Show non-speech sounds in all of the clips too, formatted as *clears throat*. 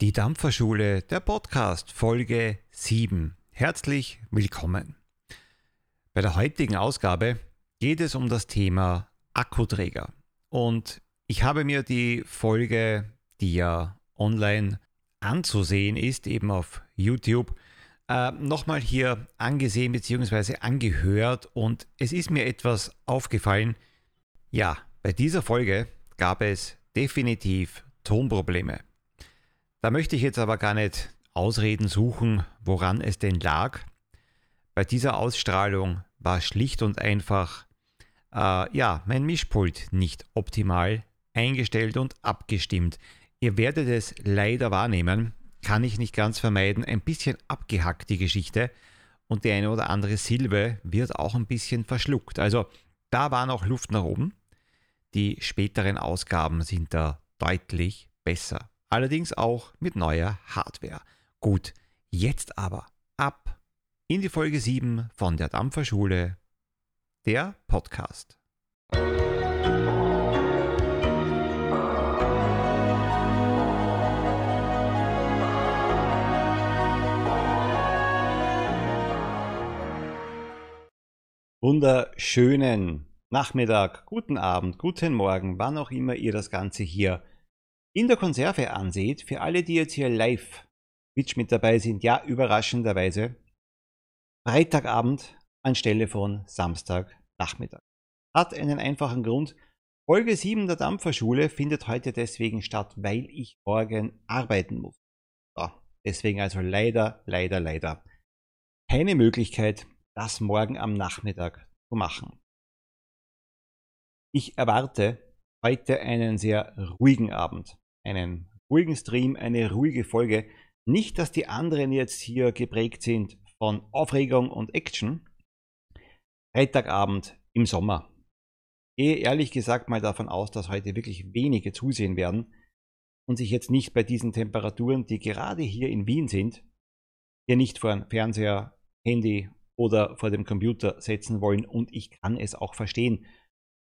Die Dampferschule, der Podcast, Folge 7. Herzlich willkommen. Bei der heutigen Ausgabe geht es um das Thema Akkuträger. Und ich habe mir die Folge, die ja online anzusehen ist, eben auf YouTube, äh, nochmal hier angesehen bzw. angehört und es ist mir etwas aufgefallen. Ja, bei dieser Folge gab es definitiv Tonprobleme. Da möchte ich jetzt aber gar nicht Ausreden suchen, woran es denn lag. Bei dieser Ausstrahlung war schlicht und einfach äh, ja, mein Mischpult nicht optimal eingestellt und abgestimmt. Ihr werdet es leider wahrnehmen, kann ich nicht ganz vermeiden, ein bisschen abgehackt die Geschichte und die eine oder andere Silbe wird auch ein bisschen verschluckt. Also da war noch Luft nach oben. Die späteren Ausgaben sind da deutlich besser. Allerdings auch mit neuer Hardware. Gut, jetzt aber ab in die Folge 7 von der Dampferschule, der Podcast. Wunderschönen Nachmittag, guten Abend, guten Morgen, wann auch immer ihr das Ganze hier in der Konserve anseht. Für alle, die jetzt hier live Twitch mit dabei sind, ja, überraschenderweise Freitagabend anstelle von Samstagnachmittag. Hat einen einfachen Grund. Folge 7 der Dampferschule findet heute deswegen statt, weil ich morgen arbeiten muss. So, deswegen also leider, leider, leider keine Möglichkeit, das morgen am Nachmittag zu machen. Ich erwarte heute einen sehr ruhigen Abend, einen ruhigen Stream, eine ruhige Folge. Nicht, dass die anderen jetzt hier geprägt sind von Aufregung und Action. Freitagabend im Sommer. Gehe ehrlich gesagt mal davon aus, dass heute wirklich wenige zusehen werden und sich jetzt nicht bei diesen Temperaturen, die gerade hier in Wien sind, hier nicht vor dem Fernseher, Handy oder vor dem Computer setzen wollen und ich kann es auch verstehen.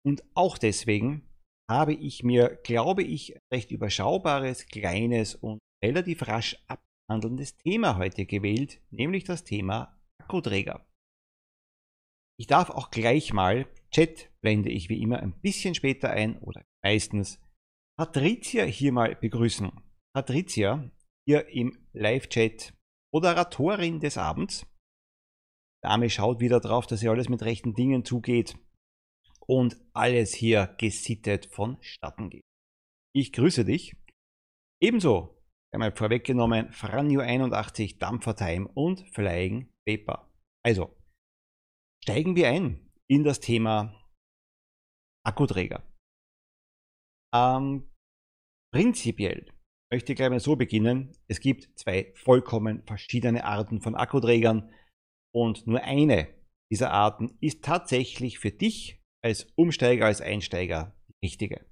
Und auch deswegen habe ich mir, glaube ich, recht überschaubares, kleines und relativ rasch abhandelndes Thema heute gewählt, nämlich das Thema Akkuträger. Ich darf auch gleich mal, Chat blende ich wie immer ein bisschen später ein oder meistens, Patricia hier mal begrüßen. Patricia hier im Live-Chat, Moderatorin des Abends. Dame schaut wieder drauf, dass hier alles mit rechten Dingen zugeht und alles hier gesittet vonstatten geht. Ich grüße dich. Ebenso, einmal vorweggenommen, Franjo 81, Dampfertime und Flying Paper. Also, steigen wir ein in das Thema Akkuträger. Ähm, prinzipiell möchte ich gleich mal so beginnen. Es gibt zwei vollkommen verschiedene Arten von Akkuträgern. Und nur eine dieser Arten ist tatsächlich für dich als Umsteiger, als Einsteiger die richtige.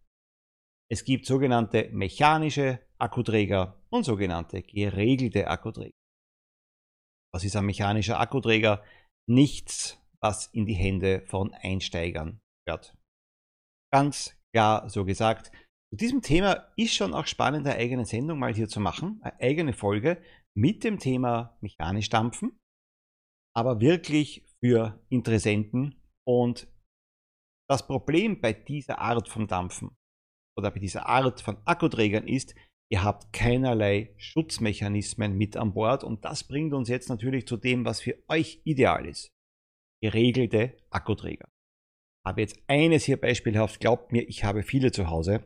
Es gibt sogenannte mechanische Akkuträger und sogenannte geregelte Akkuträger. Was ist ein mechanischer Akkuträger? Nichts, was in die Hände von Einsteigern wird. Ganz klar so gesagt. Zu diesem Thema ist schon auch spannend, eine eigene Sendung mal hier zu machen, eine eigene Folge mit dem Thema mechanisch dampfen aber wirklich für Interessenten. Und das Problem bei dieser Art von Dampfen oder bei dieser Art von Akkuträgern ist, ihr habt keinerlei Schutzmechanismen mit an Bord und das bringt uns jetzt natürlich zu dem, was für euch ideal ist. Geregelte Akkuträger. Ich habe jetzt eines hier beispielhaft, glaubt mir, ich habe viele zu Hause.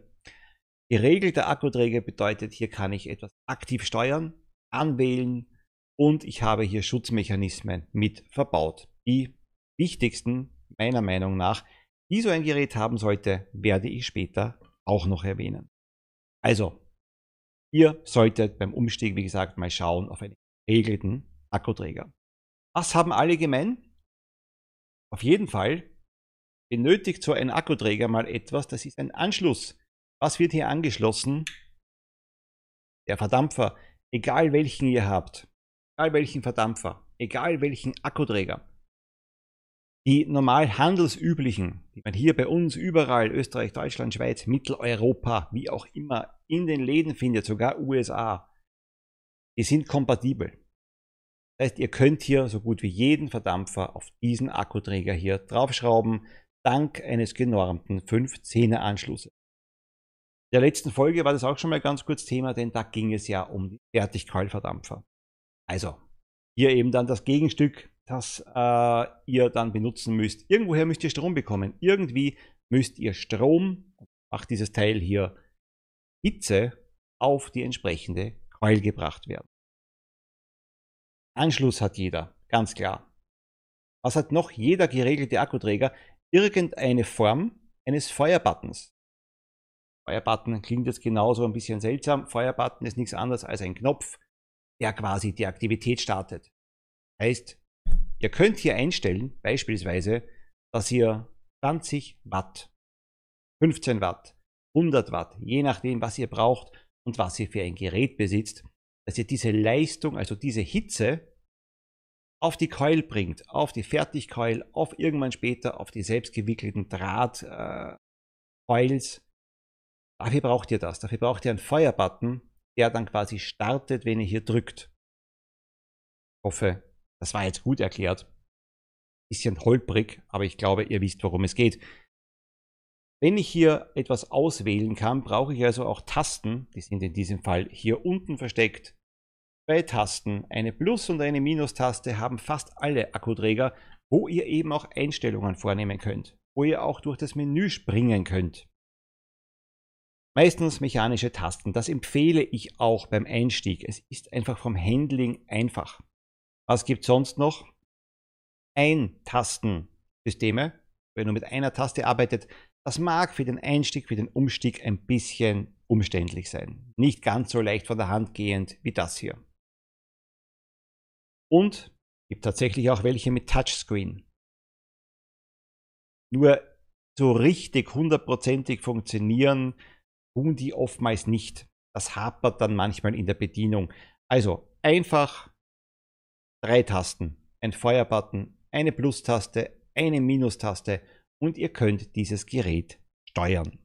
Geregelte Akkuträger bedeutet, hier kann ich etwas aktiv steuern, anwählen, und ich habe hier Schutzmechanismen mit verbaut. Die wichtigsten, meiner Meinung nach, die so ein Gerät haben sollte, werde ich später auch noch erwähnen. Also, ihr solltet beim Umstieg, wie gesagt, mal schauen auf einen geregelten Akkuträger. Was haben alle gemein? Auf jeden Fall benötigt so ein Akkuträger mal etwas, das ist ein Anschluss. Was wird hier angeschlossen? Der Verdampfer, egal welchen ihr habt, egal welchen Verdampfer, egal welchen Akkuträger, die normal handelsüblichen, die man hier bei uns überall, Österreich, Deutschland, Schweiz, Mitteleuropa, wie auch immer, in den Läden findet, sogar USA, die sind kompatibel. Das heißt, ihr könnt hier so gut wie jeden Verdampfer auf diesen Akkuträger hier draufschrauben, dank eines genormten 5-10er Anschlusses. In der letzten Folge war das auch schon mal ganz kurz Thema, denn da ging es ja um die Fertigkeulverdampfer. Also, hier eben dann das Gegenstück, das äh, ihr dann benutzen müsst. Irgendwoher müsst ihr Strom bekommen. Irgendwie müsst ihr Strom, macht dieses Teil hier Hitze auf die entsprechende Keul gebracht werden. Anschluss hat jeder, ganz klar. Was hat noch jeder geregelte Akkuträger? Irgendeine Form eines Feuerbuttons. Feuerbutton klingt jetzt genauso ein bisschen seltsam. Feuerbutton ist nichts anderes als ein Knopf, der quasi die Aktivität startet. Heißt, ihr könnt hier einstellen, beispielsweise, dass ihr 20 Watt, 15 Watt, 100 Watt, je nachdem, was ihr braucht und was ihr für ein Gerät besitzt, dass ihr diese Leistung, also diese Hitze, auf die Keul bringt, auf die Fertigkeul, auf irgendwann später auf die selbstgewickelten Drahtcoils. Äh, Dafür braucht ihr das. Dafür braucht ihr einen Feuerbutton, der dann quasi startet, wenn ihr hier drückt. Ich hoffe, das war jetzt gut erklärt. Bisschen holprig, aber ich glaube, ihr wisst, worum es geht. Wenn ich hier etwas auswählen kann, brauche ich also auch Tasten. Die sind in diesem Fall hier unten versteckt. Zwei Tasten, eine Plus- und eine Minus-Taste haben fast alle Akkuträger, wo ihr eben auch Einstellungen vornehmen könnt, wo ihr auch durch das Menü springen könnt. Meistens mechanische Tasten. Das empfehle ich auch beim Einstieg. Es ist einfach vom Handling einfach. Was gibt sonst noch? Ein-Tastensysteme. Wenn du mit einer Taste arbeitet, das mag für den Einstieg, für den Umstieg ein bisschen umständlich sein. Nicht ganz so leicht von der Hand gehend wie das hier. Und gibt tatsächlich auch welche mit Touchscreen. Nur so richtig hundertprozentig funktionieren tun die oftmals nicht. Das hapert dann manchmal in der Bedienung. Also einfach drei Tasten, ein Feuerbutton, eine Plus-Taste, eine Minus-Taste und ihr könnt dieses Gerät steuern.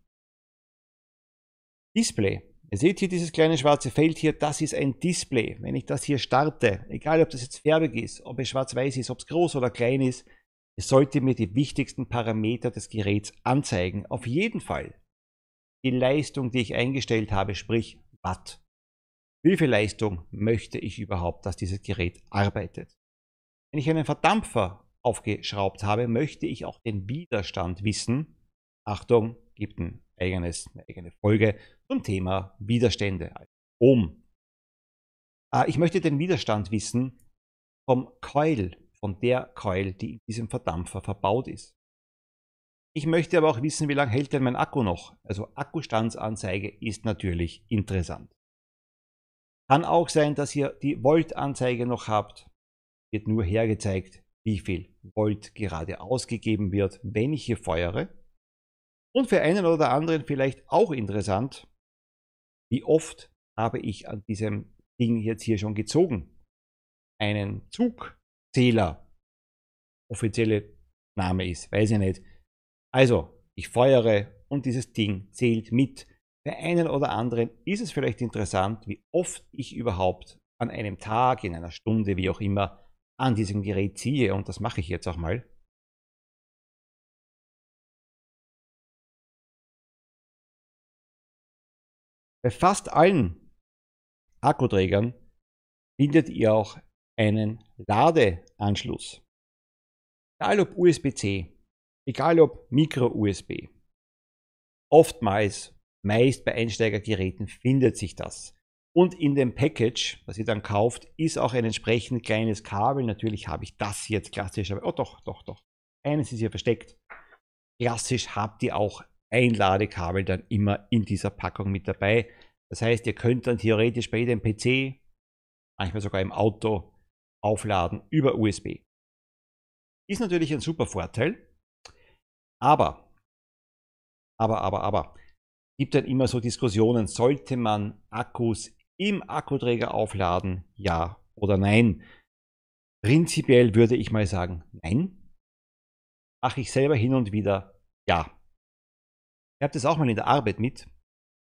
Display. Ihr seht hier dieses kleine schwarze Feld hier, das ist ein Display. Wenn ich das hier starte, egal ob das jetzt färbig ist, ob es schwarz-weiß ist, ob es groß oder klein ist, es sollte mir die wichtigsten Parameter des Geräts anzeigen. Auf jeden Fall die Leistung, die ich eingestellt habe, sprich Watt. Wie viel Leistung möchte ich überhaupt, dass dieses Gerät arbeitet? Wenn ich einen Verdampfer aufgeschraubt habe, möchte ich auch den Widerstand wissen. Achtung, gibt ein eigenes, eine eigene Folge zum Thema Widerstände, also Ohm. Äh, ich möchte den Widerstand wissen vom Coil, von der Coil, die in diesem Verdampfer verbaut ist. Ich möchte aber auch wissen, wie lange hält denn mein Akku noch? Also Akkustandsanzeige ist natürlich interessant. Kann auch sein, dass ihr die Volt-Anzeige noch habt. Wird nur hergezeigt, wie viel Volt gerade ausgegeben wird, wenn ich hier feuere. Und für einen oder anderen vielleicht auch interessant, wie oft habe ich an diesem Ding jetzt hier schon gezogen? Einen Zugzähler. Offizielle Name ist, weiß ich nicht. Also, ich feuere und dieses Ding zählt mit. Für einen oder anderen ist es vielleicht interessant, wie oft ich überhaupt an einem Tag, in einer Stunde, wie auch immer, an diesem Gerät ziehe. Und das mache ich jetzt auch mal. Bei fast allen Akkuträgern findet ihr auch einen Ladeanschluss. Egal ob USB-C, Egal ob Micro-USB. Oftmals, meist bei Einsteigergeräten findet sich das. Und in dem Package, das ihr dann kauft, ist auch ein entsprechend kleines Kabel. Natürlich habe ich das jetzt klassisch, aber oh doch, doch, doch. Eines ist hier versteckt. Klassisch habt ihr auch ein Ladekabel dann immer in dieser Packung mit dabei. Das heißt, ihr könnt dann theoretisch bei jedem PC, manchmal sogar im Auto, aufladen über USB. Ist natürlich ein super Vorteil, aber, aber, aber, aber, gibt dann immer so Diskussionen, sollte man Akkus im Akkuträger aufladen, ja oder nein? Prinzipiell würde ich mal sagen, nein. Mache ich selber hin und wieder, ja. Ich habe das auch mal in der Arbeit mit.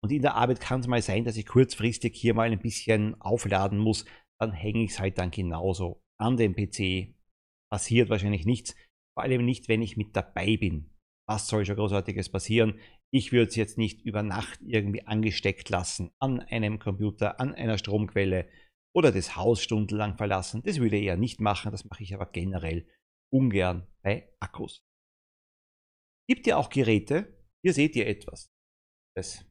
Und in der Arbeit kann es mal sein, dass ich kurzfristig hier mal ein bisschen aufladen muss. Dann hänge ich es halt dann genauso an den PC. Passiert wahrscheinlich nichts. Vor allem nicht, wenn ich mit dabei bin. Was soll schon großartiges passieren? Ich würde es jetzt nicht über Nacht irgendwie angesteckt lassen an einem Computer, an einer Stromquelle oder das Haus stundenlang verlassen. Das würde ich eher nicht machen. Das mache ich aber generell ungern bei Akkus. Gibt ja auch Geräte, hier seht ihr etwas. Das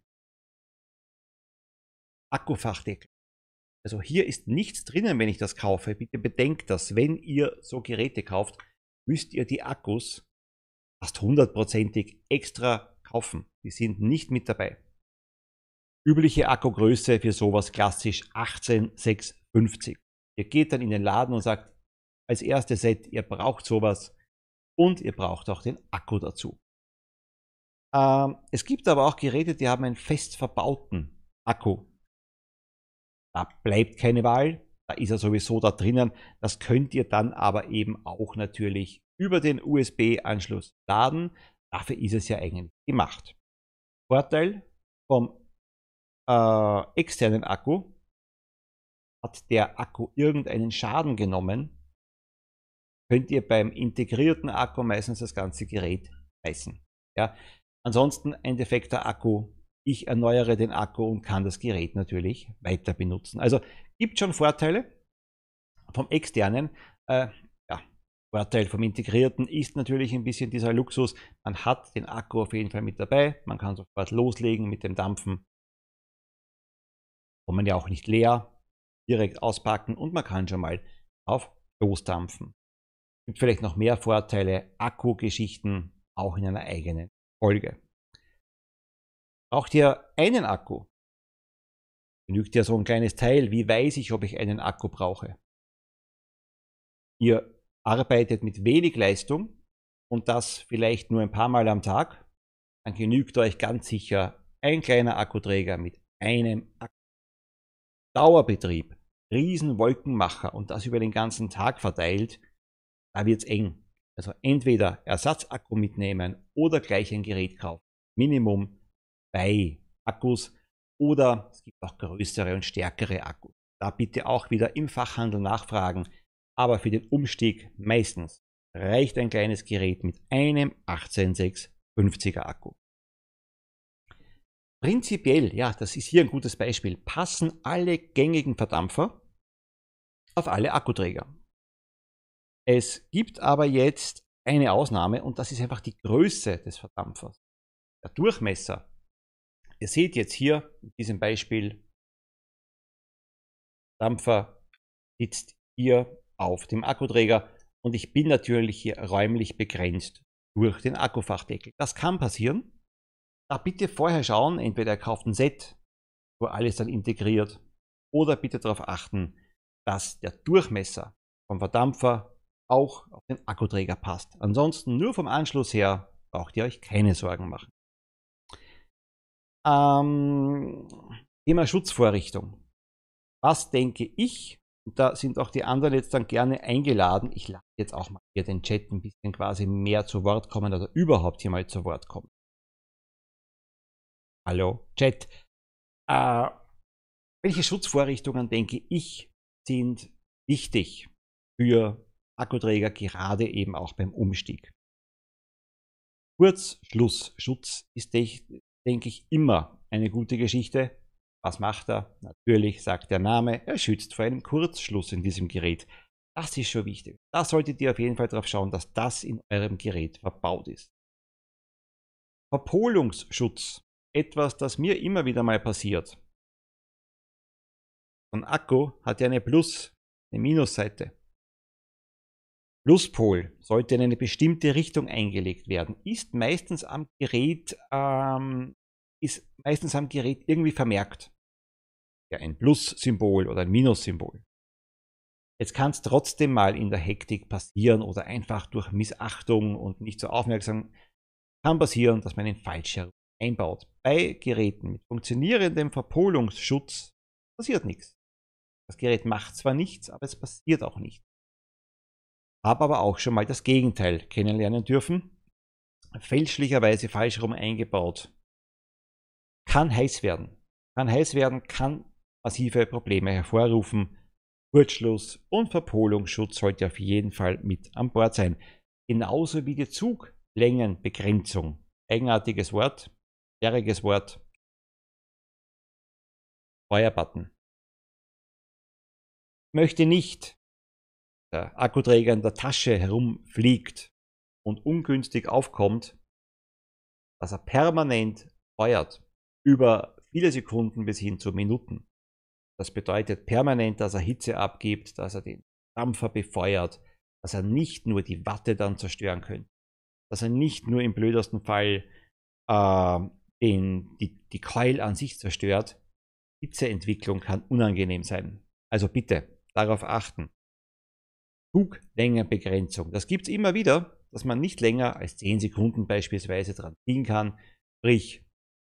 Akkufachdeckel. Also hier ist nichts drinnen, wenn ich das kaufe. Bitte bedenkt das, wenn ihr so Geräte kauft, müsst ihr die Akkus fast hundertprozentig extra kaufen. Die sind nicht mit dabei. Übliche Akkugröße für sowas klassisch 18650. Ihr geht dann in den Laden und sagt, als erstes Set, ihr braucht sowas und ihr braucht auch den Akku dazu. Ähm, es gibt aber auch Geräte, die haben einen fest verbauten Akku. Da bleibt keine Wahl, da ist er sowieso da drinnen. Das könnt ihr dann aber eben auch natürlich über den USB-Anschluss laden. Dafür ist es ja eigentlich gemacht. Vorteil vom äh, externen Akku, hat der Akku irgendeinen Schaden genommen, könnt ihr beim integrierten Akku meistens das ganze Gerät reißen. Ja? Ansonsten ein defekter Akku, ich erneuere den Akku und kann das Gerät natürlich weiter benutzen. Also gibt schon Vorteile vom externen. Äh, Vorteil vom integrierten ist natürlich ein bisschen dieser Luxus. Man hat den Akku auf jeden Fall mit dabei. Man kann sofort loslegen mit dem Dampfen. Kommt man ja auch nicht leer. Direkt auspacken und man kann schon mal auf Losdampfen. Gibt vielleicht noch mehr Vorteile, Akkugeschichten auch in einer eigenen Folge. Braucht ihr einen Akku? Genügt ja so ein kleines Teil. Wie weiß ich, ob ich einen Akku brauche? Ihr arbeitet mit wenig Leistung und das vielleicht nur ein paar Mal am Tag, dann genügt euch ganz sicher ein kleiner Akkuträger mit einem Akku. Dauerbetrieb, Riesenwolkenmacher und das über den ganzen Tag verteilt, da wird es eng. Also entweder Ersatzakku mitnehmen oder gleich ein Gerät kaufen. Minimum bei Akkus oder es gibt auch größere und stärkere Akkus. Da bitte auch wieder im Fachhandel nachfragen. Aber für den Umstieg meistens reicht ein kleines Gerät mit einem 18650er Akku. Prinzipiell, ja, das ist hier ein gutes Beispiel, passen alle gängigen Verdampfer auf alle Akkuträger. Es gibt aber jetzt eine Ausnahme und das ist einfach die Größe des Verdampfers. Der Durchmesser. Ihr seht jetzt hier in diesem Beispiel, Dampfer sitzt hier auf dem Akkuträger und ich bin natürlich hier räumlich begrenzt durch den Akkufachdeckel. Das kann passieren. Da bitte vorher schauen, entweder ihr kauft ein Set, wo alles dann integriert, oder bitte darauf achten, dass der Durchmesser vom Verdampfer auch auf den Akkuträger passt. Ansonsten nur vom Anschluss her braucht ihr euch keine Sorgen machen. Ähm, Thema Schutzvorrichtung. Was denke ich? Und da sind auch die anderen jetzt dann gerne eingeladen. Ich lasse jetzt auch mal hier den Chat ein bisschen quasi mehr zu Wort kommen oder überhaupt hier mal zu Wort kommen. Hallo, Chat. Äh, welche Schutzvorrichtungen denke ich sind wichtig für Akkuträger gerade eben auch beim Umstieg. Kurzschlussschutz ist, denke ich, immer eine gute Geschichte. Was macht er? Natürlich sagt der Name, er schützt vor einem Kurzschluss in diesem Gerät. Das ist schon wichtig. Da solltet ihr auf jeden Fall darauf schauen, dass das in eurem Gerät verbaut ist. Verpolungsschutz. Etwas, das mir immer wieder mal passiert. Ein Akku hat ja eine Plus-, eine Minusseite. Pluspol sollte in eine bestimmte Richtung eingelegt werden, ist meistens am Gerät, ähm, ist meistens am Gerät irgendwie vermerkt. Ja, ein Plus-Symbol oder ein Minus-Symbol. Jetzt kann es trotzdem mal in der Hektik passieren oder einfach durch Missachtung und nicht so aufmerksam kann passieren, dass man den falsch einbaut. Bei Geräten mit funktionierendem Verpolungsschutz passiert nichts. Das Gerät macht zwar nichts, aber es passiert auch nichts. Habe aber auch schon mal das Gegenteil kennenlernen dürfen. Fälschlicherweise falsch rum eingebaut. kann heiß werden. Kann heiß werden, kann massive Probleme hervorrufen. Kurzschluss und Verpolungsschutz sollte auf jeden Fall mit an Bord sein. Genauso wie die Zuglängenbegrenzung. Eigenartiges Wort, sperriges Wort. Feuerbutton. Möchte nicht der Akkuträger in der Tasche herumfliegt und ungünstig aufkommt, dass er permanent feuert über viele Sekunden bis hin zu Minuten. Das bedeutet permanent, dass er Hitze abgibt, dass er den Dampfer befeuert, dass er nicht nur die Watte dann zerstören könnte, dass er nicht nur im blödesten Fall äh, den, die, die Keul an sich zerstört. Hitzeentwicklung kann unangenehm sein. Also bitte darauf achten. Zuglängenbegrenzung. Das gibt es immer wieder, dass man nicht länger als 10 Sekunden beispielsweise dran ziehen kann. Sprich,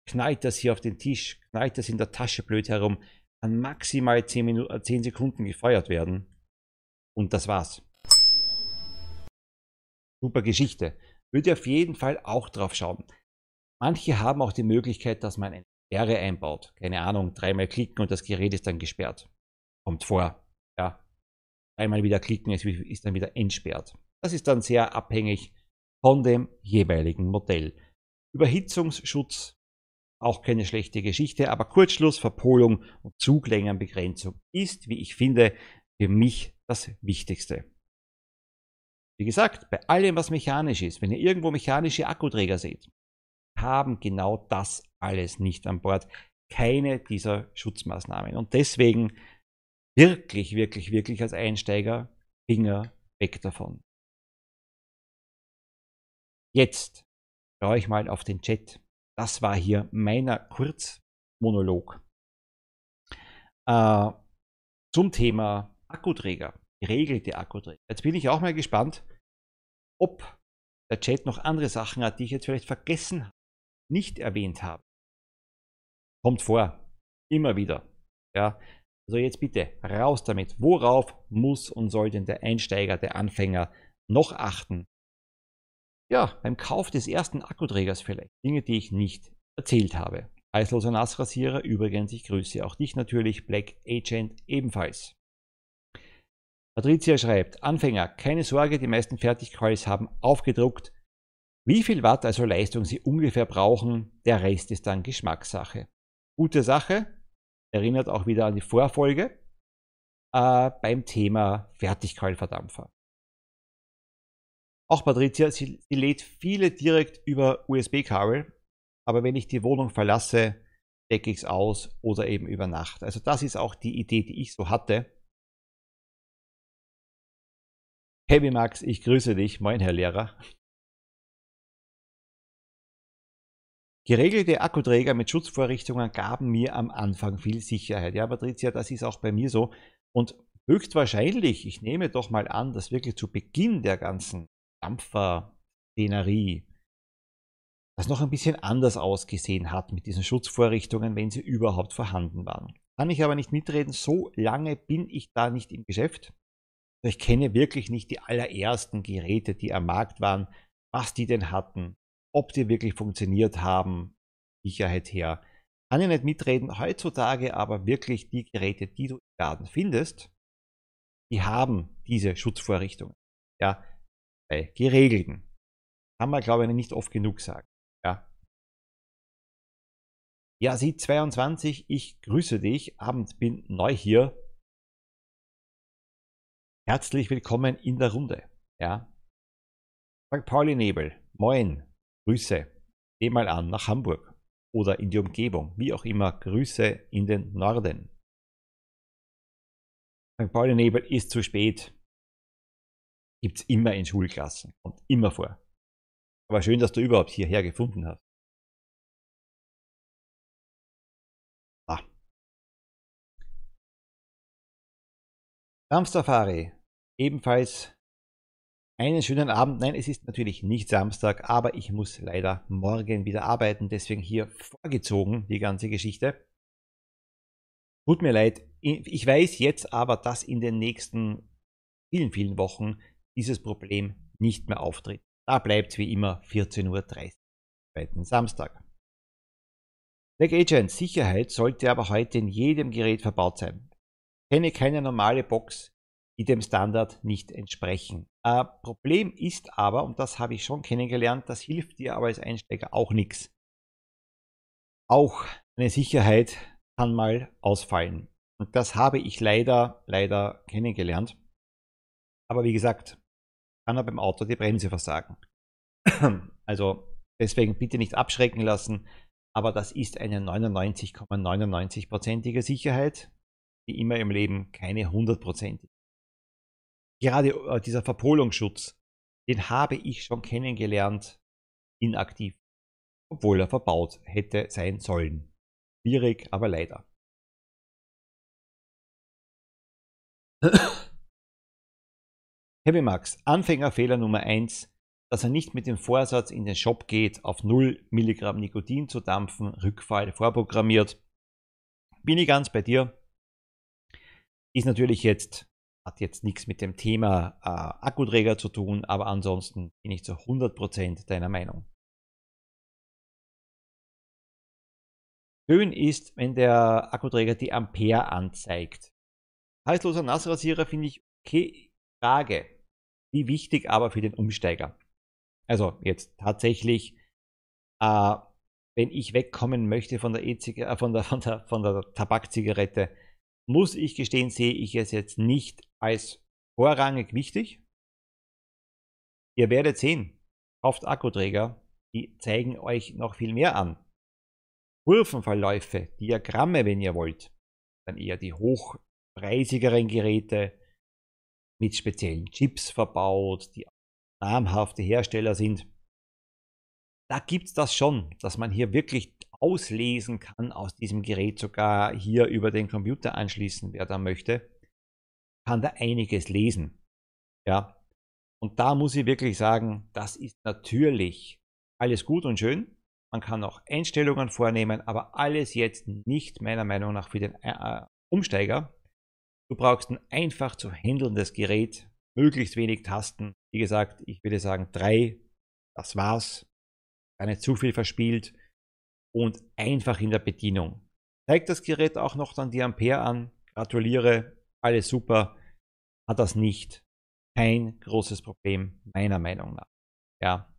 knallt das hier auf den Tisch, knallt das in der Tasche blöd herum, kann maximal 10, Minuten, 10 Sekunden gefeuert werden. Und das war's. Super Geschichte. Würde auf jeden Fall auch drauf schauen. Manche haben auch die Möglichkeit, dass man eine Sperre einbaut. Keine Ahnung, dreimal klicken und das Gerät ist dann gesperrt. Kommt vor. Ja. Dreimal wieder klicken, ist, ist dann wieder entsperrt. Das ist dann sehr abhängig von dem jeweiligen Modell. Überhitzungsschutz auch keine schlechte Geschichte, aber Kurzschluss, Verpolung und Zuglängenbegrenzung ist, wie ich finde, für mich das Wichtigste. Wie gesagt, bei allem, was mechanisch ist, wenn ihr irgendwo mechanische Akkuträger seht, haben genau das alles nicht an Bord. Keine dieser Schutzmaßnahmen. Und deswegen wirklich, wirklich, wirklich als Einsteiger Finger weg davon. Jetzt schaue ich mal auf den Chat. Das war hier meiner Kurzmonolog äh, zum Thema Akkuträger, geregelte Akkuträger. Jetzt bin ich auch mal gespannt, ob der Chat noch andere Sachen hat, die ich jetzt vielleicht vergessen habe, nicht erwähnt habe. Kommt vor, immer wieder. Ja, also jetzt bitte raus damit. Worauf muss und soll denn der Einsteiger, der Anfänger noch achten, ja, beim Kauf des ersten Akkuträgers vielleicht. Dinge, die ich nicht erzählt habe. Eisloser Nassrasierer, übrigens, ich grüße auch dich natürlich, Black Agent ebenfalls. Patricia schreibt, Anfänger, keine Sorge, die meisten Fertigcoils haben aufgedruckt, wie viel Watt, also Leistung, sie ungefähr brauchen. Der Rest ist dann Geschmackssache. Gute Sache, erinnert auch wieder an die Vorfolge äh, beim Thema Fertigkeulverdampfer. Auch Patricia, sie, sie lädt viele direkt über USB-Kabel, aber wenn ich die Wohnung verlasse, decke ich es aus oder eben über Nacht. Also das ist auch die Idee, die ich so hatte. Heavy Max, ich grüße dich. Moin, Herr Lehrer. Geregelte Akkuträger mit Schutzvorrichtungen gaben mir am Anfang viel Sicherheit. Ja, Patricia, das ist auch bei mir so. Und höchstwahrscheinlich, ich nehme doch mal an, dass wirklich zu Beginn der ganzen Dampfer-Szenerie das noch ein bisschen anders ausgesehen hat mit diesen Schutzvorrichtungen, wenn sie überhaupt vorhanden waren. Kann ich aber nicht mitreden, so lange bin ich da nicht im Geschäft. Ich kenne wirklich nicht die allerersten Geräte, die am Markt waren, was die denn hatten, ob die wirklich funktioniert haben, Sicherheit her. Kann ich nicht mitreden. Heutzutage aber wirklich die Geräte, die du im Laden findest, die haben diese Schutzvorrichtungen. Ja, bei geregelten. Kann man, glaube ich, nicht oft genug sagen. Ja. Ja, Sie 22, ich grüße dich. Abend bin neu hier. Herzlich willkommen in der Runde. Ja. St. Pauli Nebel, moin, Grüße. Geh mal an nach Hamburg oder in die Umgebung, wie auch immer, Grüße in den Norden. St. Pauli Nebel ist zu spät gibt es immer in Schulklassen und immer vor. Aber schön, dass du überhaupt hierher gefunden hast. Ah. Samstafari. Ebenfalls einen schönen Abend. Nein, es ist natürlich nicht Samstag, aber ich muss leider morgen wieder arbeiten. Deswegen hier vorgezogen die ganze Geschichte. Tut mir leid. Ich weiß jetzt aber, dass in den nächsten vielen, vielen Wochen dieses Problem nicht mehr auftritt. Da bleibt wie immer 14.30 Uhr, zweiten Samstag. Black Agent Sicherheit sollte aber heute in jedem Gerät verbaut sein. Ich kenne keine normale Box, die dem Standard nicht entsprechen. Äh, Problem ist aber, und das habe ich schon kennengelernt, das hilft dir aber als Einsteiger auch nichts. Auch eine Sicherheit kann mal ausfallen. Und das habe ich leider, leider kennengelernt. Aber wie gesagt, kann er beim Auto die Bremse versagen. *clears throat* also deswegen bitte nicht abschrecken lassen, aber das ist eine 99,99%ige Sicherheit, wie immer im Leben keine 100%ige. Gerade äh, dieser Verpolungsschutz, den habe ich schon kennengelernt, inaktiv, obwohl er verbaut hätte sein sollen. Schwierig, aber leider. *clears throat* Heavy Max, Anfängerfehler Nummer 1, dass er nicht mit dem Vorsatz in den Shop geht, auf 0 Milligramm Nikotin zu dampfen, Rückfall vorprogrammiert. Bin ich ganz bei dir. Ist natürlich jetzt, hat jetzt nichts mit dem Thema äh, Akkuträger zu tun, aber ansonsten bin ich zu 100% deiner Meinung. Schön ist, wenn der Akkuträger die Ampere anzeigt. Heißloser Nassrasierer finde ich okay. Frage. Wie wichtig aber für den Umsteiger? Also jetzt tatsächlich, äh, wenn ich wegkommen möchte von der, e äh, von, der, von, der, von der Tabakzigarette, muss ich gestehen, sehe ich es jetzt nicht als vorrangig wichtig. Ihr werdet sehen, kauft Akkuträger, die zeigen euch noch viel mehr an. Kurvenverläufe, Diagramme, wenn ihr wollt, dann eher die hochpreisigeren Geräte mit speziellen Chips verbaut, die namhafte Hersteller sind. Da gibt es das schon, dass man hier wirklich auslesen kann aus diesem Gerät, sogar hier über den Computer anschließen, wer da möchte, kann da einiges lesen. Ja. Und da muss ich wirklich sagen, das ist natürlich alles gut und schön. Man kann auch Einstellungen vornehmen, aber alles jetzt nicht meiner Meinung nach für den äh, äh Umsteiger. Du brauchst ein einfach zu handelndes Gerät, möglichst wenig Tasten. Wie gesagt, ich würde sagen drei, das war's. Gar nicht zu viel verspielt und einfach in der Bedienung. Zeigt das Gerät auch noch dann die Ampere an. Gratuliere, alles super. Hat das nicht. Kein großes Problem, meiner Meinung nach. Ja.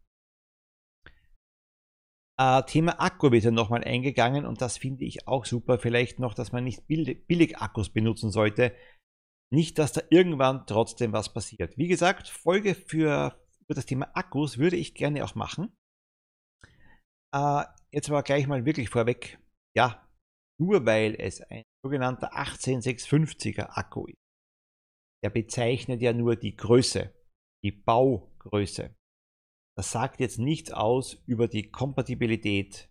Äh, Thema Akku wird ja nochmal eingegangen und das finde ich auch super. Vielleicht noch, dass man nicht billig Akkus benutzen sollte. Nicht, dass da irgendwann trotzdem was passiert. Wie gesagt, Folge für, für das Thema Akkus würde ich gerne auch machen. Äh, jetzt aber gleich mal wirklich vorweg. Ja, nur weil es ein sogenannter 18650er Akku ist. Der bezeichnet ja nur die Größe, die Baugröße. Das sagt jetzt nichts aus über die Kompatibilität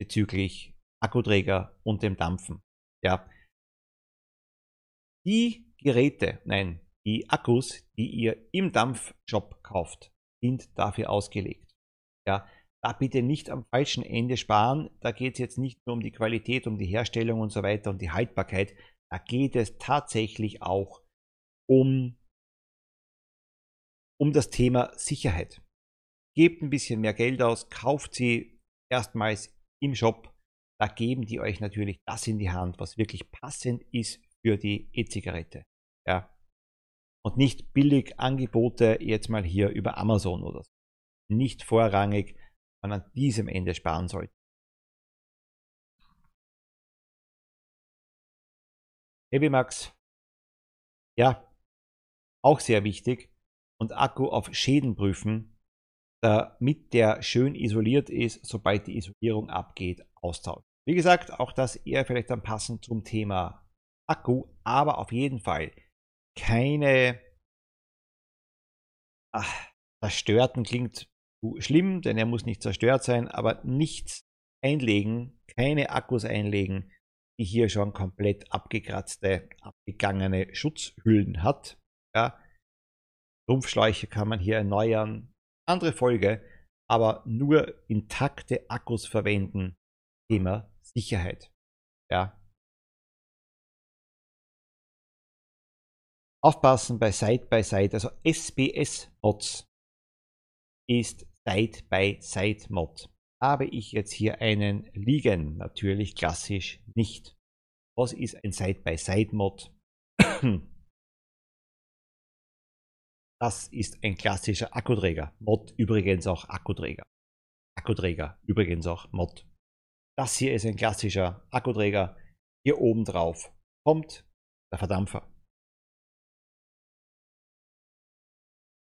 bezüglich Akkuträger und dem Dampfen. Ja. Die Geräte, nein, die Akkus, die ihr im Dampfshop kauft, sind dafür ausgelegt. Ja, da bitte nicht am falschen Ende sparen. Da geht es jetzt nicht nur um die Qualität, um die Herstellung und so weiter und die Haltbarkeit. Da geht es tatsächlich auch um um das Thema Sicherheit. Gebt ein bisschen mehr Geld aus, kauft sie erstmals im Shop. Da geben die euch natürlich das in die Hand, was wirklich passend ist für die E-Zigarette. Ja. Und nicht billig Angebote jetzt mal hier über Amazon oder so. Nicht vorrangig, man an diesem Ende sparen sollte. Heavy Max. Ja, auch sehr wichtig und Akku auf Schäden prüfen, damit der schön isoliert ist, sobald die Isolierung abgeht, austauschen. Wie gesagt, auch das eher vielleicht dann passend zum Thema Akku, aber auf jeden Fall keine ach, zerstörten klingt schlimm, denn er muss nicht zerstört sein, aber nichts einlegen, keine Akkus einlegen, die hier schon komplett abgekratzte, abgegangene Schutzhüllen hat. Ja, Rumpfschläuche kann man hier erneuern. Andere Folge, aber nur intakte Akkus verwenden. Thema Sicherheit. Ja. Aufpassen bei Side-by-Side, -Side. also SBS-Mods ist Side-by-Side-Mod. habe ich jetzt hier einen liegen. Natürlich klassisch nicht. Was ist ein Side-by-Side-Mod? *clears throat* Das ist ein klassischer Akkuträger. Mod übrigens auch Akkuträger. Akkuträger übrigens auch Mod. Das hier ist ein klassischer Akkuträger. Hier oben drauf kommt der Verdampfer.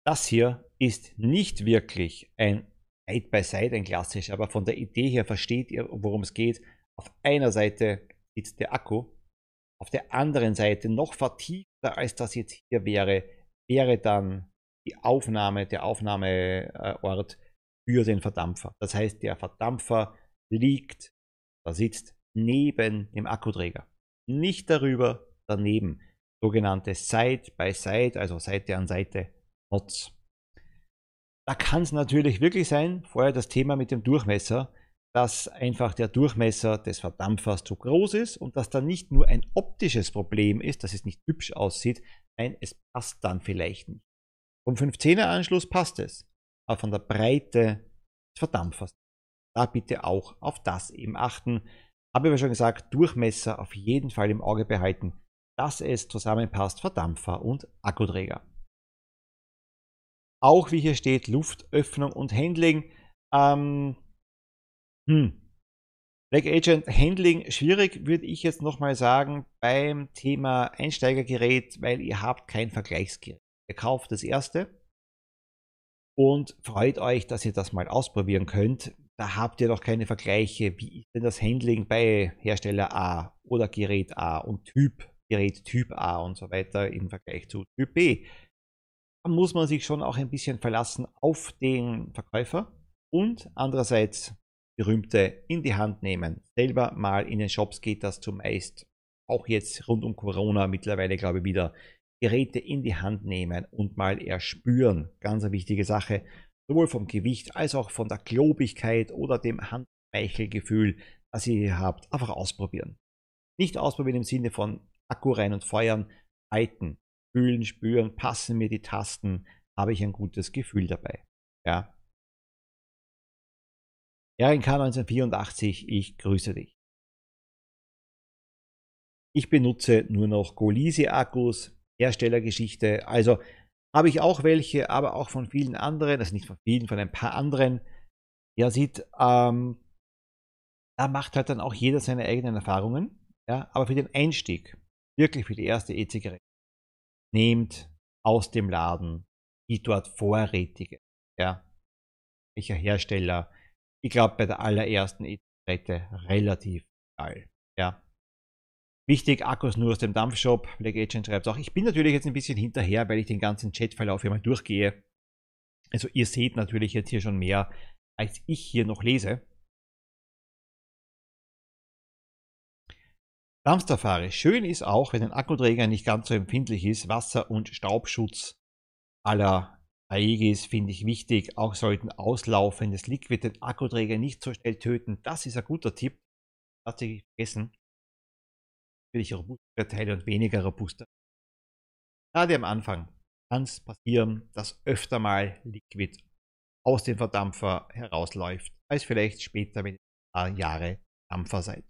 Das hier ist nicht wirklich ein Side by Side, ein klassisch, aber von der Idee her versteht ihr, worum es geht. Auf einer Seite sitzt der Akku, auf der anderen Seite noch vertiefter als das jetzt hier wäre, wäre dann die Aufnahme, der Aufnahmeort für den Verdampfer. Das heißt, der Verdampfer liegt, da sitzt neben dem Akkuträger. Nicht darüber, daneben. Sogenannte Side by Side, also Seite an Seite Mods. Da kann es natürlich wirklich sein, vorher das Thema mit dem Durchmesser, dass einfach der Durchmesser des Verdampfers zu groß ist und dass dann nicht nur ein optisches Problem ist, dass es nicht hübsch aussieht, nein, es passt dann vielleicht nicht. Vom 15er Anschluss passt es, aber von der Breite des Verdampfers. Da bitte auch auf das eben achten. Habe ich aber schon gesagt, Durchmesser auf jeden Fall im Auge behalten, dass es zusammenpasst, Verdampfer und Akkuträger. Auch wie hier steht, Luftöffnung und Handling. Ähm, hm. Black Agent Handling schwierig, würde ich jetzt nochmal sagen, beim Thema Einsteigergerät, weil ihr habt kein Vergleichsgerät. Ihr kauft das erste und freut euch, dass ihr das mal ausprobieren könnt. Da habt ihr noch keine Vergleiche. Wie ist denn das Handling bei Hersteller A oder Gerät A und Typ, Gerät Typ A und so weiter im Vergleich zu Typ B? Da muss man sich schon auch ein bisschen verlassen auf den Verkäufer und andererseits berühmte in die Hand nehmen. Selber mal in den Shops geht das zumeist. Auch jetzt rund um Corona mittlerweile, glaube ich, wieder Geräte in die Hand nehmen und mal erspüren. Ganz eine wichtige Sache. Sowohl vom Gewicht als auch von der Globigkeit oder dem Handmeichelgefühl, das ihr hier habt. Einfach ausprobieren. Nicht ausprobieren im Sinne von Akku rein und feuern. Halten, fühlen, spüren, passen mir die Tasten, habe ich ein gutes Gefühl dabei. Ja, RNK 1984, ich grüße dich. Ich benutze nur noch Golise-Akkus, Herstellergeschichte. Also habe ich auch welche, aber auch von vielen anderen, also nicht von vielen, von ein paar anderen. Ja, sieht, ähm, da macht halt dann auch jeder seine eigenen Erfahrungen. Ja, aber für den Einstieg, wirklich für die erste E-Zigarette, nehmt aus dem Laden die dort vorrätige. Ja, welcher Hersteller, ich glaube, bei der allerersten E-Zigarette relativ geil. Ja. Wichtig, Akkus nur aus dem Dampfshop. Black Agent schreibt auch. Ich bin natürlich jetzt ein bisschen hinterher, weil ich den ganzen Chatverlauf hier mal durchgehe. Also ihr seht natürlich jetzt hier schon mehr, als ich hier noch lese. Dampfsafari. Schön ist auch, wenn ein Akkuträger nicht ganz so empfindlich ist, Wasser- und Staubschutz aller Aegis finde ich wichtig. Auch sollten auslaufendes Liquid den Akkuträger nicht so schnell töten. Das ist ein guter Tipp. Tatsächlich vergessen. Natürlich robustere Teile und weniger robuster. Gerade am Anfang kann es passieren, dass öfter mal Liquid aus dem Verdampfer herausläuft, als vielleicht später, wenn ihr ein paar Jahre Dampfer seid.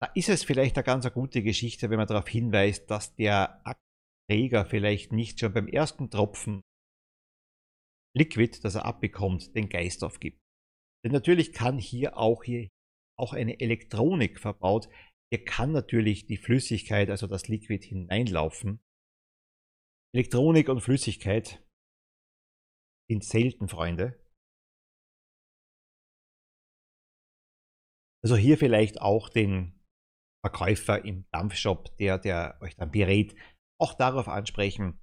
Da ist es vielleicht eine ganz gute Geschichte, wenn man darauf hinweist, dass der Akkuträger vielleicht nicht schon beim ersten Tropfen Liquid, das er abbekommt, den Geist aufgibt. Denn natürlich kann hier auch, hier auch eine Elektronik verbaut. Hier kann natürlich die Flüssigkeit, also das Liquid, hineinlaufen. Elektronik und Flüssigkeit sind selten Freunde. Also hier vielleicht auch den Verkäufer im Dampfshop, der, der euch dann berät, auch darauf ansprechen,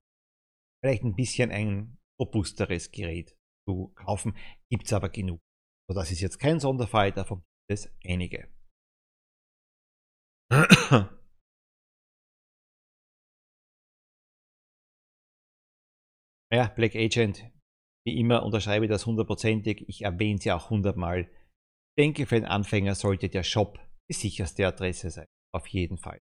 vielleicht ein bisschen ein robusteres Gerät zu kaufen. Gibt es aber genug. So, das ist jetzt kein Sonderfall, davon gibt es einige. Ja, Black Agent, wie immer unterschreibe ich das hundertprozentig. Ich erwähne es ja auch hundertmal. Ich denke, für einen Anfänger sollte der Shop die sicherste Adresse sein. Auf jeden Fall.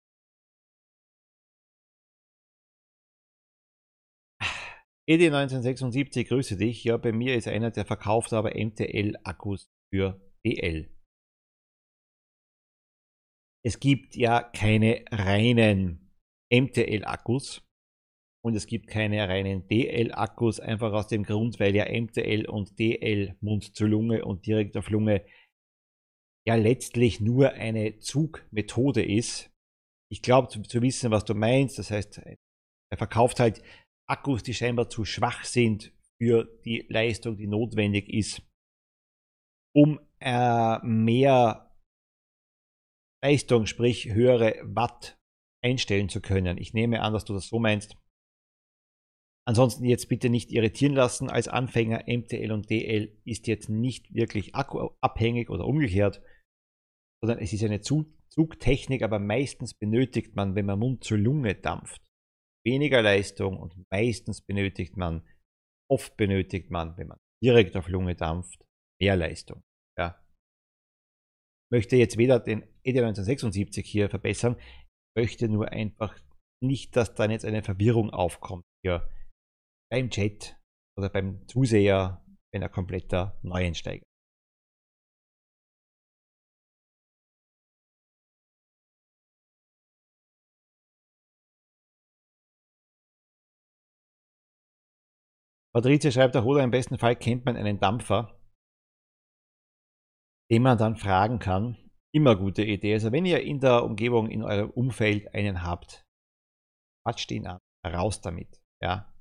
Edi 1976, grüße dich. Ja, bei mir ist einer, der verkauft aber MTL-Akkus für DL. Es gibt ja keine reinen MTL-Akkus und es gibt keine reinen DL-Akkus, einfach aus dem Grund, weil ja MTL und DL Mund zu Lunge und direkt auf Lunge ja letztlich nur eine Zugmethode ist. Ich glaube zu, zu, wissen, was du meinst. Das heißt, er verkauft halt Akkus, die scheinbar zu schwach sind für die Leistung, die notwendig ist, um äh, mehr Leistung, sprich höhere Watt einstellen zu können. Ich nehme an, dass du das so meinst. Ansonsten jetzt bitte nicht irritieren lassen. Als Anfänger MTL und DL ist jetzt nicht wirklich akkuabhängig oder umgekehrt, sondern es ist eine Zugtechnik, aber meistens benötigt man, wenn man Mund zur Lunge dampft, weniger Leistung und meistens benötigt man, oft benötigt man, wenn man direkt auf Lunge dampft, mehr Leistung. Ja. Ich möchte jetzt weder den ED 1976 hier verbessern, möchte nur einfach nicht, dass dann jetzt eine Verwirrung aufkommt hier beim Chat oder beim Zuseher, wenn er kompletter Neuensteiger Patrizia schreibt auch, oder im besten Fall kennt man einen Dampfer, den man dann fragen kann. Immer gute Idee. Also wenn ihr in der Umgebung, in eurem Umfeld einen habt, quatscht ihn an, raus damit. Ja.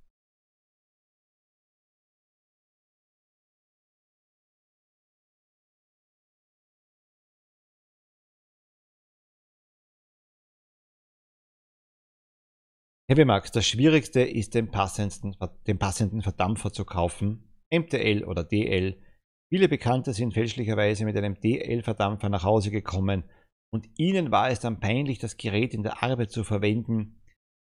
Heavy Max, das Schwierigste ist den passendsten, den passenden Verdampfer zu kaufen, MTL oder DL. Viele Bekannte sind fälschlicherweise mit einem DL-Verdampfer nach Hause gekommen und ihnen war es dann peinlich, das Gerät in der Arbeit zu verwenden,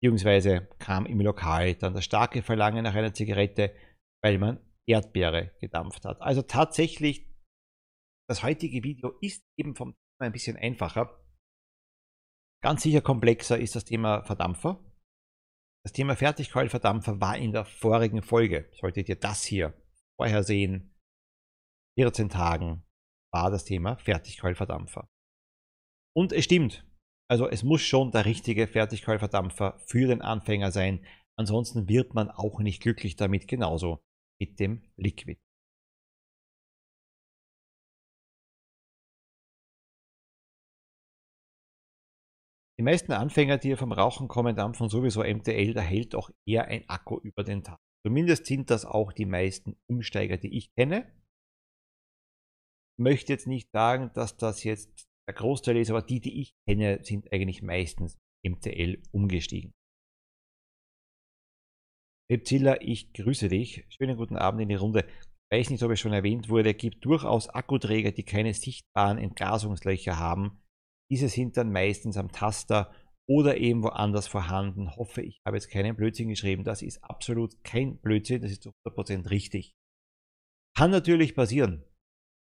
beziehungsweise kam im Lokal dann das starke Verlangen nach einer Zigarette, weil man Erdbeere gedampft hat. Also tatsächlich, das heutige Video ist eben vom Thema ein bisschen einfacher. Ganz sicher komplexer ist das Thema Verdampfer. Das Thema Fertigkeulverdampfer war in der vorigen Folge. Solltet ihr das hier vorher sehen, 14 Tagen war das Thema Fertigkeulverdampfer. Und es stimmt. Also es muss schon der richtige Fertigkeulverdampfer für den Anfänger sein. Ansonsten wird man auch nicht glücklich damit, genauso mit dem Liquid. Die meisten Anfänger, die vom Rauchen kommen, dampfen sowieso MTL, da hält auch eher ein Akku über den Tag. Zumindest sind das auch die meisten Umsteiger, die ich kenne. Ich möchte jetzt nicht sagen, dass das jetzt der Großteil ist, aber die, die ich kenne, sind eigentlich meistens MTL umgestiegen. Repzilla, ich grüße dich. Schönen guten Abend in die Runde. Ich weiß nicht, ob es schon erwähnt wurde, gibt durchaus Akkuträger, die keine sichtbaren Entgasungslöcher haben diese sind dann meistens am Taster oder eben woanders vorhanden. Hoffe, ich habe jetzt keinen Blödsinn geschrieben. Das ist absolut kein Blödsinn, das ist zu 100% richtig. Kann natürlich passieren,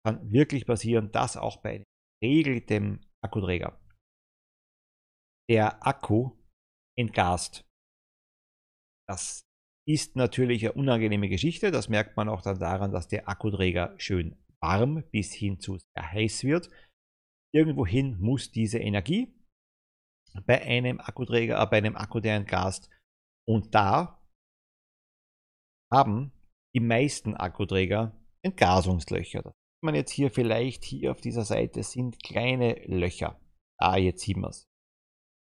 kann wirklich passieren, dass auch bei regeltem Akkuträger der Akku entgast. Das ist natürlich eine unangenehme Geschichte. Das merkt man auch dann daran, dass der Akkuträger schön warm bis hin zu sehr heiß wird. Irgendwohin muss diese Energie bei einem Akkuträger, äh, bei einem Akku, der entgast. Und da haben die meisten Akkuträger Entgasungslöcher. Das sieht man jetzt hier vielleicht hier auf dieser Seite sind kleine Löcher. Ah, jetzt sieht man es.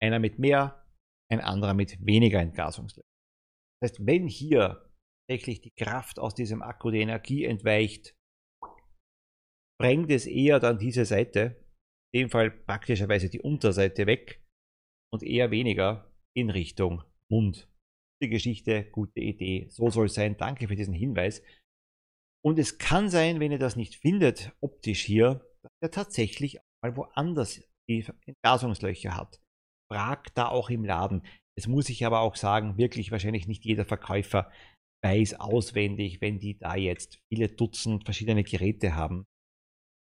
Einer mit mehr, ein anderer mit weniger Entgasungslöchern. Das heißt, wenn hier tatsächlich die Kraft aus diesem Akku, die Energie entweicht, bringt es eher dann diese Seite dem Fall praktischerweise die Unterseite weg und eher weniger in Richtung Mund. Gute Geschichte, gute Idee, so soll es sein. Danke für diesen Hinweis. Und es kann sein, wenn ihr das nicht findet, optisch hier, dass er tatsächlich mal woanders die Entgasungslöcher hat. Fragt da auch im Laden. Es muss ich aber auch sagen, wirklich wahrscheinlich nicht jeder Verkäufer weiß auswendig, wenn die da jetzt viele Dutzend verschiedene Geräte haben,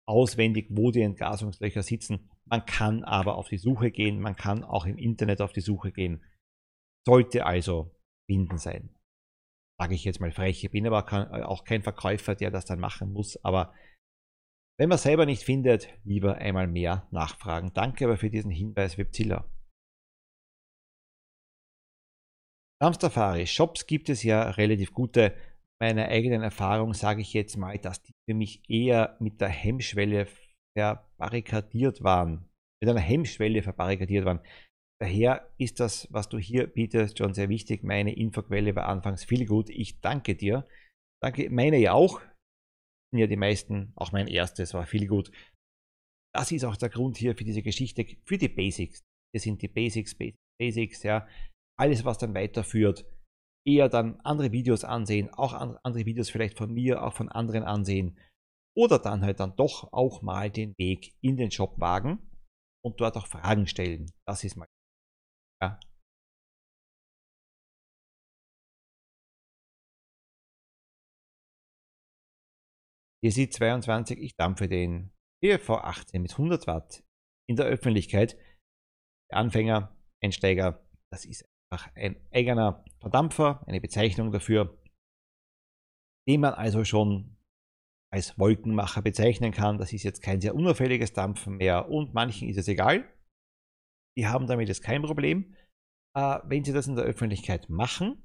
auswendig, wo die Entgasungslöcher sitzen. Man kann aber auf die Suche gehen, man kann auch im Internet auf die Suche gehen. Sollte also finden sein. sage ich jetzt mal frech. Ich bin aber auch kein Verkäufer, der das dann machen muss. Aber wenn man selber nicht findet, lieber einmal mehr nachfragen. Danke aber für diesen Hinweis, Webzilla. Samstafari, Shops gibt es ja relativ gute. Meiner eigenen Erfahrung sage ich jetzt mal, dass die für mich eher mit der Hemmschwelle verbarrikadiert waren. Mit einer Hemmschwelle verbarrikadiert waren. Daher ist das, was du hier bietest, schon sehr wichtig. Meine Infoquelle war anfangs viel gut. Ich danke dir. Danke, meine ja auch. Ja, die meisten, auch mein erstes war viel gut. Das ist auch der Grund hier für diese Geschichte, für die Basics. Hier sind die Basics, Basics, ja. Alles, was dann weiterführt, eher dann andere Videos ansehen, auch andere Videos vielleicht von mir, auch von anderen ansehen. Oder dann halt dann doch auch mal den Weg in den Shop wagen und dort auch Fragen stellen. Das ist mal ja. Hier sieht 22, ich dampfe den EV 18 mit 100 Watt in der Öffentlichkeit. Anfänger, Einsteiger, das ist ein eigener Verdampfer, eine Bezeichnung dafür, den man also schon als Wolkenmacher bezeichnen kann. Das ist jetzt kein sehr unauffälliges Dampfen mehr und manchen ist es egal. Die haben damit jetzt kein Problem, äh, wenn sie das in der Öffentlichkeit machen.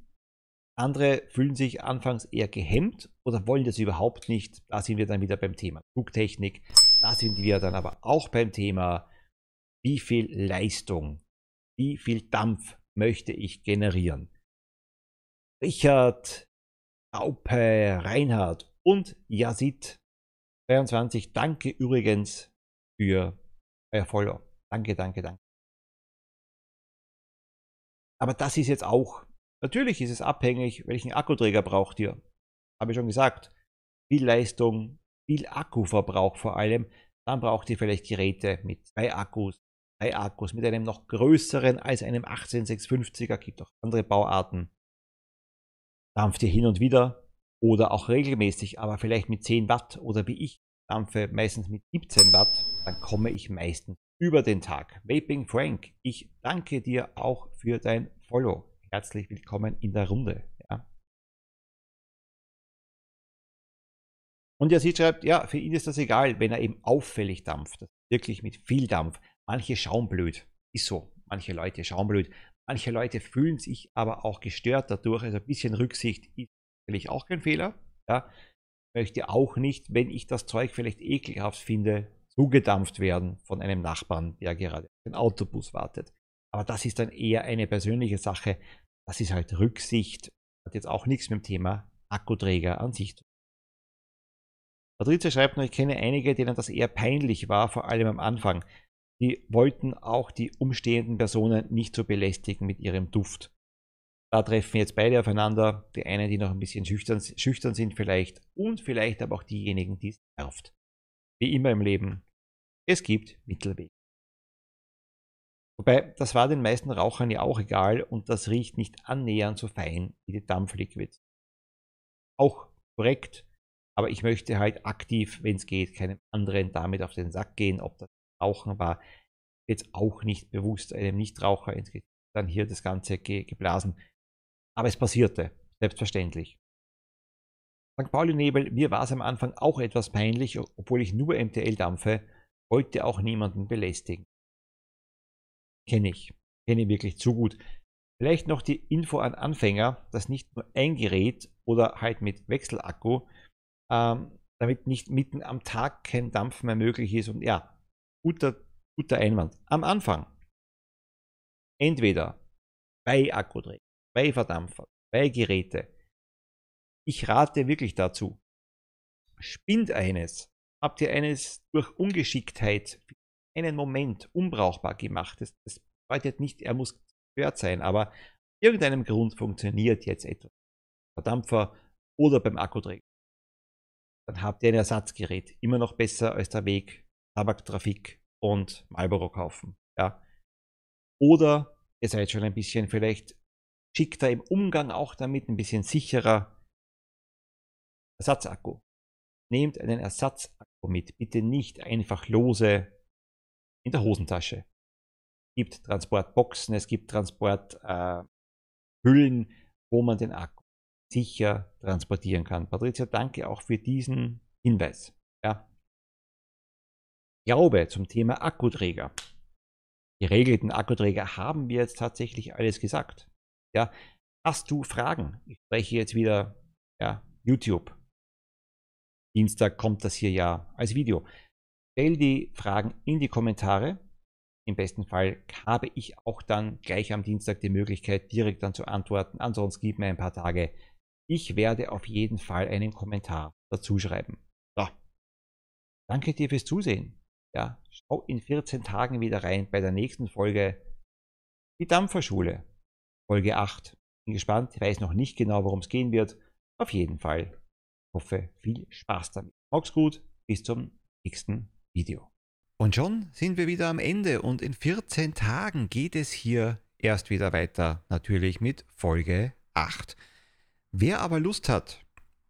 Andere fühlen sich anfangs eher gehemmt oder wollen das überhaupt nicht. Da sind wir dann wieder beim Thema Flugtechnik. Da sind wir dann aber auch beim Thema, wie viel Leistung, wie viel Dampf möchte ich generieren. Richard, Aupe, Reinhard und Yazid 22, danke übrigens für euer Follow. Danke, danke, danke. Aber das ist jetzt auch, natürlich ist es abhängig, welchen Akkuträger braucht ihr. Habe ich schon gesagt. Viel Leistung, viel Akkuverbrauch vor allem. Dann braucht ihr vielleicht Geräte mit zwei Akkus, Akkus, mit einem noch größeren als einem 18650er. Gibt auch andere Bauarten. Dampft ihr hin und wieder oder auch regelmäßig, aber vielleicht mit 10 Watt oder wie ich dampfe, meistens mit 17 Watt, dann komme ich meistens über den Tag. Vaping Frank, ich danke dir auch für dein Follow. Herzlich willkommen in der Runde. Ja. Und er sieht, schreibt, ja, für ihn ist das egal, wenn er eben auffällig dampft. Wirklich mit viel Dampf. Manche schauen blöd. Ist so. Manche Leute schauen blöd. Manche Leute fühlen sich aber auch gestört dadurch. Also ein bisschen Rücksicht ist natürlich auch kein Fehler. Ja. Möchte auch nicht, wenn ich das Zeug vielleicht ekelhaft finde, zugedampft werden von einem Nachbarn, der gerade auf den Autobus wartet. Aber das ist dann eher eine persönliche Sache. Das ist halt Rücksicht. Hat jetzt auch nichts mit dem Thema Akkuträger an sich zu tun. Patrizia schreibt noch, ich kenne einige, denen das eher peinlich war, vor allem am Anfang. Die wollten auch die umstehenden Personen nicht so belästigen mit ihrem Duft. Da treffen jetzt beide aufeinander. Die einen, die noch ein bisschen schüchtern, schüchtern sind vielleicht und vielleicht aber auch diejenigen, die es nervt. Wie immer im Leben, es gibt Mittelwege. Wobei, das war den meisten Rauchern ja auch egal und das riecht nicht annähernd so fein wie die Dampfliquids. Auch korrekt, aber ich möchte halt aktiv, wenn es geht, keinem anderen damit auf den Sack gehen, ob das Rauchen war. Jetzt auch nicht bewusst einem Nichtraucher ins Gesicht dann hier das Ganze ge geblasen. Aber es passierte, selbstverständlich. St. Pauli-Nebel, mir war es am Anfang auch etwas peinlich, obwohl ich nur MTL dampfe, wollte auch niemanden belästigen. Kenne ich, kenne wirklich zu gut. Vielleicht noch die Info an Anfänger, dass nicht nur ein Gerät oder halt mit Wechselakku, ähm, damit nicht mitten am Tag kein Dampf mehr möglich ist. Und ja, guter, guter Einwand. Am Anfang entweder bei Akkuträger, bei Verdampfer, bei Geräte, ich rate wirklich dazu. Spinnt eines. Habt ihr eines durch Ungeschicktheit einen Moment unbrauchbar gemacht? Das, das bedeutet nicht, er muss gehört sein, aber irgendeinem Grund funktioniert jetzt etwas. Verdampfer oder beim Akkuträger. Dann habt ihr ein Ersatzgerät. Immer noch besser als der Weg Tabaktrafik und Marlboro kaufen. Ja. Oder ihr seid schon ein bisschen vielleicht schickter im Umgang auch damit, ein bisschen sicherer. Ersatzakku. Nehmt einen Ersatzakku mit. Bitte nicht einfach lose in der Hosentasche. Es gibt Transportboxen, es gibt Transporthüllen, äh, wo man den Akku sicher transportieren kann. Patricia, danke auch für diesen Hinweis. Ja. Glaube zum Thema Akkuträger. Geregelten Akkuträger haben wir jetzt tatsächlich alles gesagt. Ja. Hast du Fragen? Ich spreche jetzt wieder ja, YouTube. Dienstag kommt das hier ja als Video. Stell die Fragen in die Kommentare. Im besten Fall habe ich auch dann gleich am Dienstag die Möglichkeit, direkt dann zu antworten. Ansonsten gib mir ein paar Tage. Ich werde auf jeden Fall einen Kommentar dazu schreiben. So. Danke dir fürs Zusehen. Ja, schau in 14 Tagen wieder rein bei der nächsten Folge Die Dampferschule. Folge 8. Bin gespannt, ich weiß noch nicht genau, worum es gehen wird. Auf jeden Fall. Hoffe, viel Spaß damit. Mach's gut. Bis zum nächsten Video. Und schon sind wir wieder am Ende und in 14 Tagen geht es hier erst wieder weiter, natürlich mit Folge 8. Wer aber Lust hat,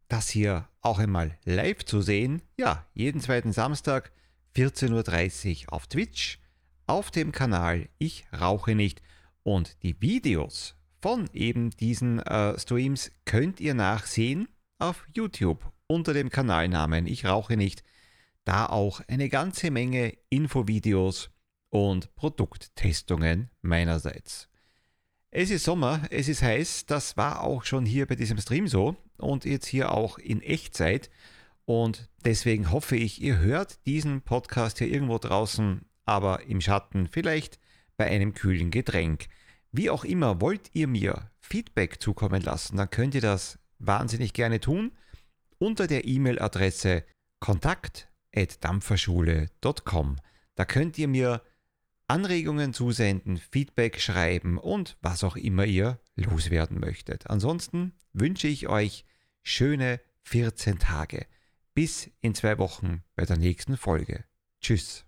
das hier auch einmal live zu sehen, ja, jeden zweiten Samstag 14.30 Uhr auf Twitch, auf dem Kanal Ich rauche nicht und die Videos von eben diesen äh, Streams könnt ihr nachsehen auf YouTube unter dem Kanalnamen Ich rauche nicht da auch eine ganze Menge Infovideos und Produkttestungen meinerseits. Es ist Sommer, es ist heiß, das war auch schon hier bei diesem Stream so und jetzt hier auch in Echtzeit. Und deswegen hoffe ich, ihr hört diesen Podcast hier irgendwo draußen, aber im Schatten, vielleicht bei einem kühlen Getränk. Wie auch immer, wollt ihr mir Feedback zukommen lassen, dann könnt ihr das wahnsinnig gerne tun unter der E-Mail-Adresse kontakt dampferschule.com. Da könnt ihr mir Anregungen zusenden, Feedback schreiben und was auch immer ihr loswerden möchtet. Ansonsten wünsche ich euch schöne 14 Tage. Bis in zwei Wochen bei der nächsten Folge. Tschüss.